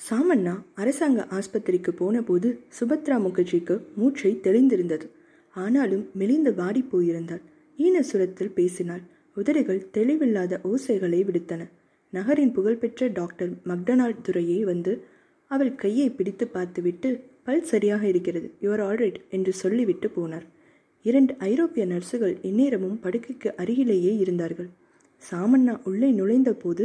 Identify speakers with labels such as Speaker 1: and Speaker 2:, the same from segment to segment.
Speaker 1: சாமண்ணா அரசாங்க ஆஸ்பத்திரிக்கு போனபோது சுபத்ரா முகர்ஜிக்கு மூச்சை தெளிந்திருந்தது. ஆனாலும் மெலிந்து வாடி போயிருந்தாள். ஈனசுரத்தில் பேசினாள். உதடுகள் தெளிவில்லாத ஓசைகளை விடுத்தன. நகரின் புகழ்பெற்ற டாக்டர் மக்டனால்ட் துறையை வந்து அவள் கையை பிடித்து பார்த்துவிட்டு பல் சரியாக இருக்கிறது யுவர் ஆல்ரைட் என்று சொல்லிவிட்டு போனார். இரண்டு ஐரோப்பிய நர்சுகள் இந்நேரமும் படுக்கைக்கு அருகிலேயே இருந்தார்கள். சாமண்ணா உள்ளே நுழைந்த போது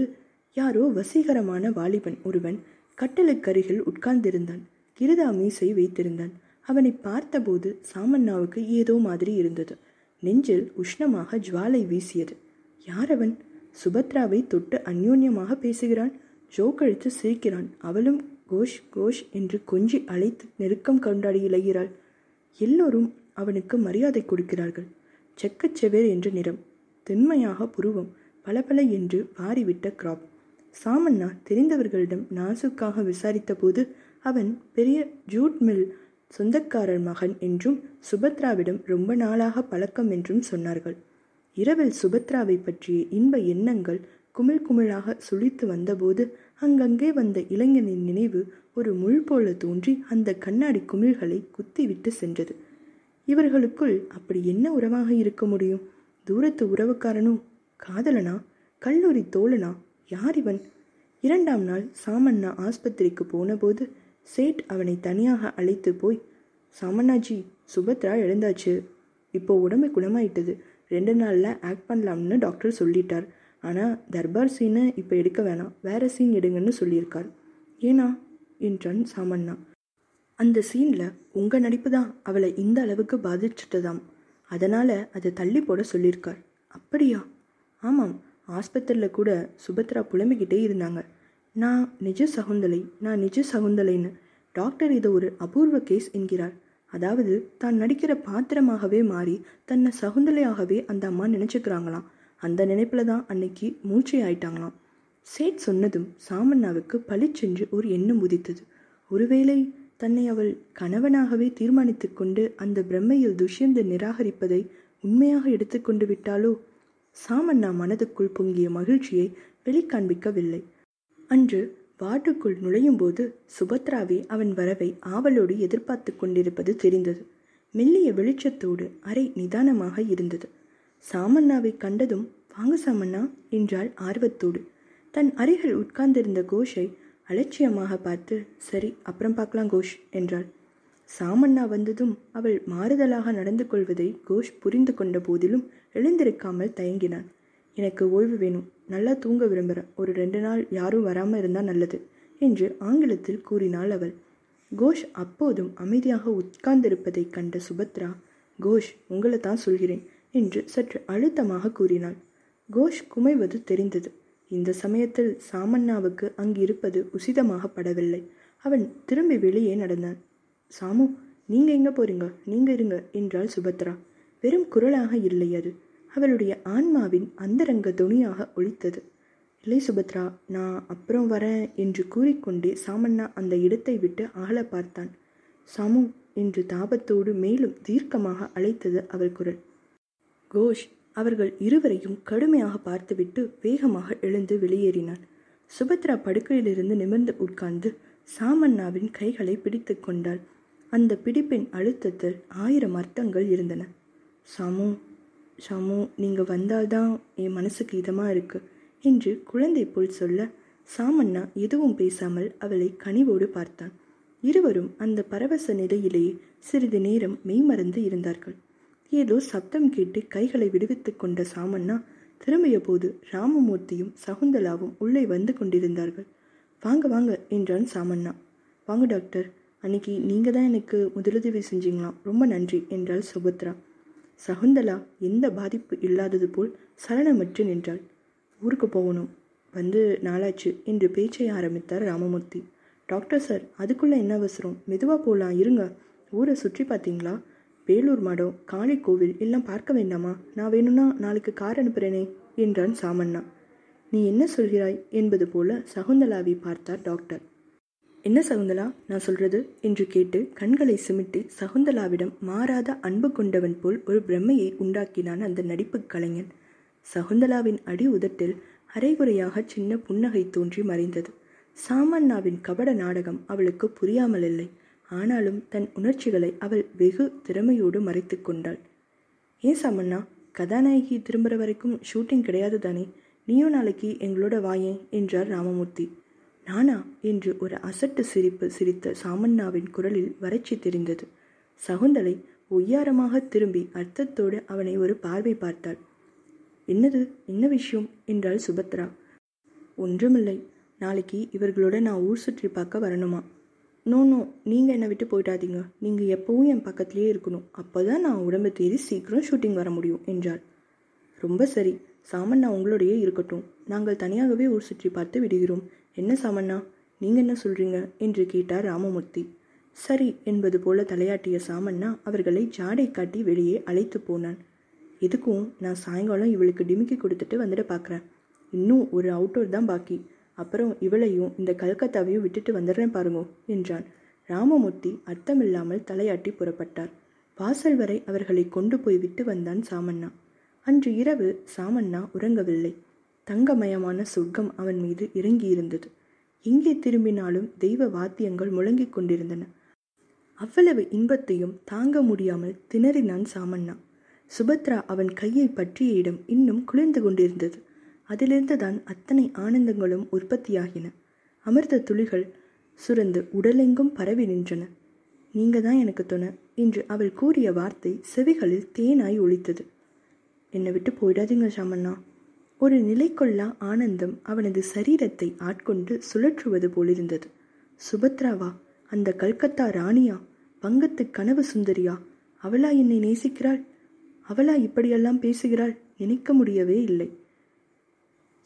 Speaker 1: யாரோ வசீகரமான வாலிபன் ஒருவன் கட்டலுக்கருகில் உட்கார்ந்திருந்தான். கிருதா மீசை வைத்திருந்தான். அவனை பார்த்தபோது சாமண்ணாவுக்கு ஏதோ மாதிரி இருந்தது. நெஞ்சில் உஷ்ணமாக ஜுவாலை வீசியது. யார் அவன் சுபத்ராவை தொட்டு அந்யோன்யமாக பேசுகிறான். ஜோக்கழித்து சிரிக்கிறான். அவளும் கோஷ் கோஷ் என்று கொஞ்சி அழைத்து நெருக்கம் கொண்டாடி இழகிறாள். எல்லோரும் அவனுக்கு மரியாதை கொடுக்கிறார்கள். செக்கச்செவேர் என்ற நிறம். திண்மையாக புருவம். பளபள என்று வாரிவிட்ட கிராப் சாமண்ணா தெரிந்தவர்களிடம் நாசுக்காக விசாரித்தபோது அவன் பெரிய ஜூட் மில் சொந்தக்காரர் மகன் என்றும் சுபத்ராவிடம் ரொம்ப நாளாக பழக்கம் என்றும் சொன்னார்கள். இரவில் சுபத்ராவை பற்றிய இன்ப எண்ணங்கள் குமிழ் குமிழாக சுழித்து வந்தபோது அங்கங்கே வந்த இளைஞனின் நினைவு ஒரு முள் போல தோன்றி அந்த கண்ணாடி குமிழ்களை குத்திவிட்டு சென்றது. இவர்களுக்குள் அப்படி என்ன உறவாக இருக்க முடியும்? தூரத்து உறவுக்காரனோ? காதலனா? கல்லூரி தோழனா? யார் இவன் இரண்டாம் நாள் சாமண்ணா ஆஸ்பத்திரிக்கு போனபோது சேட் அவனை தனியாக அழைத்து போய் சாமண்ணாஜி சுபத்ரா எழுந்தாச்சு. இப்போ உடம்பு குணமாயிட்டது. ரெண்டு நாளில் ஆக்ட் பண்ணலாம்னு டாக்டர் சொல்லிட்டார். ஆனால் தர்பார் சீனை இப்போ எடுக்க வேணாம். வேற சீன் எடுங்கன்னு சொல்லியிருக்கார். ஏனா? என்றான் சாமண்ணா. அந்த சீனில் உங்கள் நடிப்பு தான் அவளை இந்த அளவுக்கு பாதிச்சிட்டதாம். அதனால் அதை தள்ளி போட சொல்லியிருக்கார். அப்படியா? ஆமாம். ஆஸ்பத்திரியில் கூட சுபத்ரா புலம்பிக்கிட்டே இருந்தாங்க. நான் நிஜ சகுந்தலை நான் நிஜ சகுந்தலைன்னு டாக்டர் இது ஒரு அபூர்வ கேஸ் என்கிறார். அதாவது தான் நடிக்கிற பாத்திரமாகவே மாறி தன்னை சகுந்தலையாகவே அந்த அம்மா நினச்சிக்கிறாங்களாம். அந்த நினைப்பில் தான் அன்னைக்கு மூச்சை ஆயிட்டாங்களாம். சேட் சொன்னதும் சாமண்ணாவுக்கு பளிச்சென்று ஒரு எண்ணம் உதித்தது. ஒருவேளை தன்னை அவள் கணவனாகவே தீர்மானித்து கொண்டு அந்த பிரம்மையில் துஷ்யந்து நிராகரிப்பதை உண்மையாக எடுத்துக்கொண்டு விட்டாலோ? சாமண்ணா மனதுக்குள் பொங்கிய மகிழ்ச்சியை வெளிக்காண்பிக்கவில்லை. அன்று வார்டுக்குள் நுழையும்போது சுபத்ராவே அவன் வரவை ஆவலோடு எதிர்பார்த்து கொண்டிருப்பது தெரிந்தது. மெல்லிய வெளிச்சத்தோடு அறை நிதானமாக இருந்தது. சாமண்ணாவை கண்டதும் வாங்க சாமண்ணா என்றாள் ஆர்வத்தோடு. தன் அறைகள் உட்கார்ந்திருந்த கோஷை அலட்சியமாக பார்த்து சரி அப்புறம் பார்க்கலாம் கோஷ் என்றாள். சாமண்ணா வந்ததும் அவள் மாறுதலாக நடந்து கொள்வதை கோஷ் புரிந்து கொண்ட போதிலும் எழுந்திருக்காமல் தயங்கினான். எனக்கு ஓய்வு வேணும். நல்லா தூங்க விரும்புகிறேன் ஒரு ரெண்டு நாள் யாரும் வராமல் இருந்தால் நல்லது என்று ஆங்கிலத்தில் கூறினாள் அவள். கோஷ் அப்போதும் அமைதியாக உட்கார்ந்திருப்பதைக் கண்ட சுபத்ரா கோஷ் உங்களை தான் சொல்கிறேன் என்று சற்று அழுத்தமாக கூறினாள். கோஷ் குமைவது தெரிந்தது. இந்த சமயத்தில் சாமண்ணாவுக்கு அங்கு இருப்பது உசிதமாக படவில்லை அவன் திரும்பி வெளியே நடந்தான். சாமு நீங்கள் எங்கே போறீங்க? நீங்கள் இருங்க என்றாள் சுபத்ரா. வெறும் குரலாக இல்லை அது. அவளுடைய ஆன்மாவின் அந்தரங்க துணியாக ஒழித்தது. இல்லை சுபத்ரா நான் அப்புறம் வரேன் என்று கூறிக்கொண்டே சாமண்ணா அந்த இடத்தை விட்டு அகல பார்த்தான். சாமு என்று தாபத்தோடு மேலும் தீர்க்கமாக அழைத்தது அவள் குரல். கோஷ் அவர்கள் இருவரையும் கடுமையாக பார்த்துவிட்டு வேகமாக எழுந்து வெளியேறினான் சுபத்ரா படுக்கையிலிருந்து நிமிர்ந்து உட்கார்ந்து சாமண்ணாவின் கைகளை பிடித்து கொண்டாள். அந்த பிடிப்பின் அழுத்தத்தில் ஆயிரம் அர்த்தங்கள் இருந்தன. சாமு சாமு நீங்கள் வந்தால்தான் என் மனசுக்கு இதமாக இருக்கு என்று குழந்தை போல் சொல்ல சாமண்ணா எதுவும் பேசாமல் அவளை கனிவோடு பார்த்தான் இருவரும் அந்த பரவச நிலையிலேயே சிறிது நேரம் மெய்மறந்து இருந்தார்கள். ஏதோ சப்தம் கேட்டு கைகளை விடுவித்துக் கொண்ட சாமண்ணா திரும்பிய போது ராமமூர்த்தியும் சகுந்தலாவும் உள்ளே வந்து கொண்டிருந்தார்கள். வாங்க வாங்க என்றான் சாமண்ணா. வாங்க டாக்டர். அன்னைக்கு நீங்கள் தான் எனக்கு முதலுதவி செஞ்சீங்களாம். ரொம்ப நன்றி என்றாள் சுபத்ரா. சகுந்தலா எந்த பாதிப்பு இல்லாதது போல் சலனமற்று நின்றாள். ஊருக்கு போகணும். வந்து நாளாச்சு என்று பேச்சை ஆரம்பித்தார் ராமமூர்த்தி. டாக்டர் சார் அதுக்குள்ளே என்ன அவசரம்? மெதுவாக போகலாம் இருங்க. ஊரை சுற்றி பார்த்தீங்களா? வேலூர் மடம் காளி கோவில் எல்லாம் பார்க்க வேண்டாமா? நான் வேணும்னா நாளைக்கு கார் அனுப்புகிறேனே என்றான் சாமண்ணா. நீ என்ன சொல்கிறாய்? என்பது போல சகுந்தலாவை பார்த்தார் டாக்டர். என்ன சகுந்தலா? நான் சொல்றது? என்று கேட்டு கண்களை சிமிட்டு சகுந்தலாவிடம் மாறாத அன்பு கொண்டவன் போல் ஒரு பிரம்மையை உண்டாக்கினான் அந்த நடிப்பு கலைஞன். சகுந்தலாவின் அடி உதட்டில் அரைகுறையாக சின்ன புன்னகை தோன்றி மறைந்தது. சாமண்ணாவின் கபட நாடகம் அவளுக்கு புரியாமல் இல்லை ஆனாலும் தன் உணர்ச்சிகளை அவள் வெகு திறமையோடு மறைத்து கொண்டாள். ஏன் சாமண்ணா? கதாநாயகி திரும்புகிற வரைக்கும் ஷூட்டிங் கிடையாது தானே நீயும் நாளைக்கு எங்களோட வாயேன் என்றார் ராமமூர்த்தி. நானா? என்று ஒரு அசட்டு சிரிப்பு சிரித்த சாமண்ணாவின் குரலில் வறட்சி தெரிந்தது. சகுந்தலை ஒய்யாரமாக திரும்பி அர்த்தத்தோடு அவனை ஒரு பார்வை பார்த்தாள். என்னது? என்ன விஷயம்? என்றாள் சுபத்ரா. ஒன்றுமில்லை. நாளைக்கு இவர்களோட நான் ஊர் சுற்றி பார்க்க வரணுமா? No no. நீங்கள் என்னை விட்டு போயிட்டாதீங்க நீங்கள் எப்போவும் என் பக்கத்துலேயே இருக்கணும். அப்போ தான் நான் உடம்பு தேடி சீக்கிரம் ஷூட்டிங் வர முடியும் என்றாள். ரொம்ப சரி. சாமண்ணா உங்களோடையே இருக்கட்டும். நாங்கள் தனியாகவே ஊர் சுற்றி பார்த்து விடுகிறோம். என்ன சாமண்ணா? நீங்கள் என்ன சொல்கிறீங்க என்று கேட்டார் ராமமூர்த்தி. சரி என்பது போல தலையாட்டிய சாமண்ணா அவர்களை ஜாடை காட்டி வெளியே அழைத்து போனான். எதுக்கும்? நான் சாயங்காலம் இவளுக்கு டிமிக்கி கொடுத்துட்டு வந்துட பார்க்குறேன். இன்னும் ஒரு அவுட்டோர் தான் பாக்கி. அப்புறம் இவளையும் இந்த கல்கத்தாவையும் விட்டுட்டு வந்துடுறேன் பாருங்க என்றான். ராமமூர்த்தி அர்த்தமில்லாமல் தலையாட்டி புறப்பட்டார். வாசல் வரை அவர்களை கொண்டு போய் விட்டு வந்தான் சாமண்ணா. அன்று இரவு சாமண்ணா உறங்கவில்லை. தங்கமயமான சொர்க்கம் அவன் மீது இறங்கியிருந்தது. எங்கே திரும்பினாலும் தெய்வ வாத்தியங்கள் முழங்கிக் கொண்டிருந்தன. அவ்வளவு இன்பத்தையும் தாங்க முடியாமல் திணறினான் சாமண்ணா. சுபத்ரா அவன் கையை பற்றிய இடம் இன்னும் குளிர்ந்து கொண்டிருந்தது. அதிலிருந்துதான் அத்தனை ஆனந்தங்களும் உற்பத்தியாகின. அமிர்த துளிகள் சுரந்து உடலெங்கும் பரவி நின்றன. நீங்க தான் எனக்கு துணை என்று அவள் கூறிய வார்த்தை செவிகளில் தேனாய் ஒழித்தது என்னை விட்டு போயிடாதீங்க சாமண்ணா ஒரு நிலைக்கொள்ளா ஆனந்தம் அவனது சரீரத்தை ஆட்கொண்டு சுழற்றுவது போலிருந்தது. சுபத்ராவா அந்த கல்கத்தா ராணியா வங்கத்து கனவு சுந்தரியா அவளா என்னை நேசிக்கிறாள்? அவளா இப்படியெல்லாம் பேசுகிறாள்? நினைக்க முடியவே இல்லை.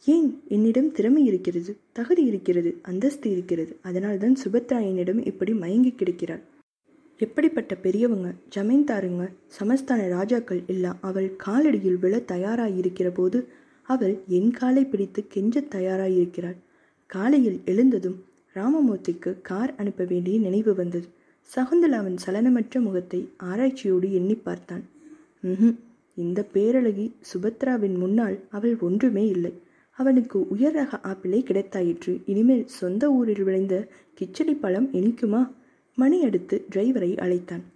Speaker 1: ஏன் என்னிடம் திறமை இருக்கிறது தகுதி இருக்கிறது அந்தஸ்து இருக்கிறது அதனால்தான் சுபத்ரா என்னிடம் இப்படி மயங்கி கிடக்கிறாள். எப்படிப்பட்ட பெரியவங்க ஜமீன்தாருங்க சமஸ்தான ராஜாக்கள் எல்லாம் அவள் காலடியில் விழ தயாராயிருக்கிற போது அவள் என் காலை பிடித்து கெஞ்ச தயாராயிருக்கிறாள். காலையில் எழுந்ததும் ராமமூர்த்திக்கு கார் அனுப்ப வேண்டிய நினைவு வந்தது. சகுந்தலாவின் சலனமற்ற முகத்தை ஆராய்ச்சியோடு எண்ணி பார்த்தான். ம் இந்த பேரழகி சுபத்ராவின் முன்னால் அவள் ஒன்றுமே இல்லை. அவனுக்கு உயர் ரக ஆப்பிளை கிடைத்தாயிற்று. இனிமேல் சொந்த ஊரில் விளைந்த கிச்சடி பழம் இனிக்குமா? மணியடுத்து டிரைவரை அழைத்தான்.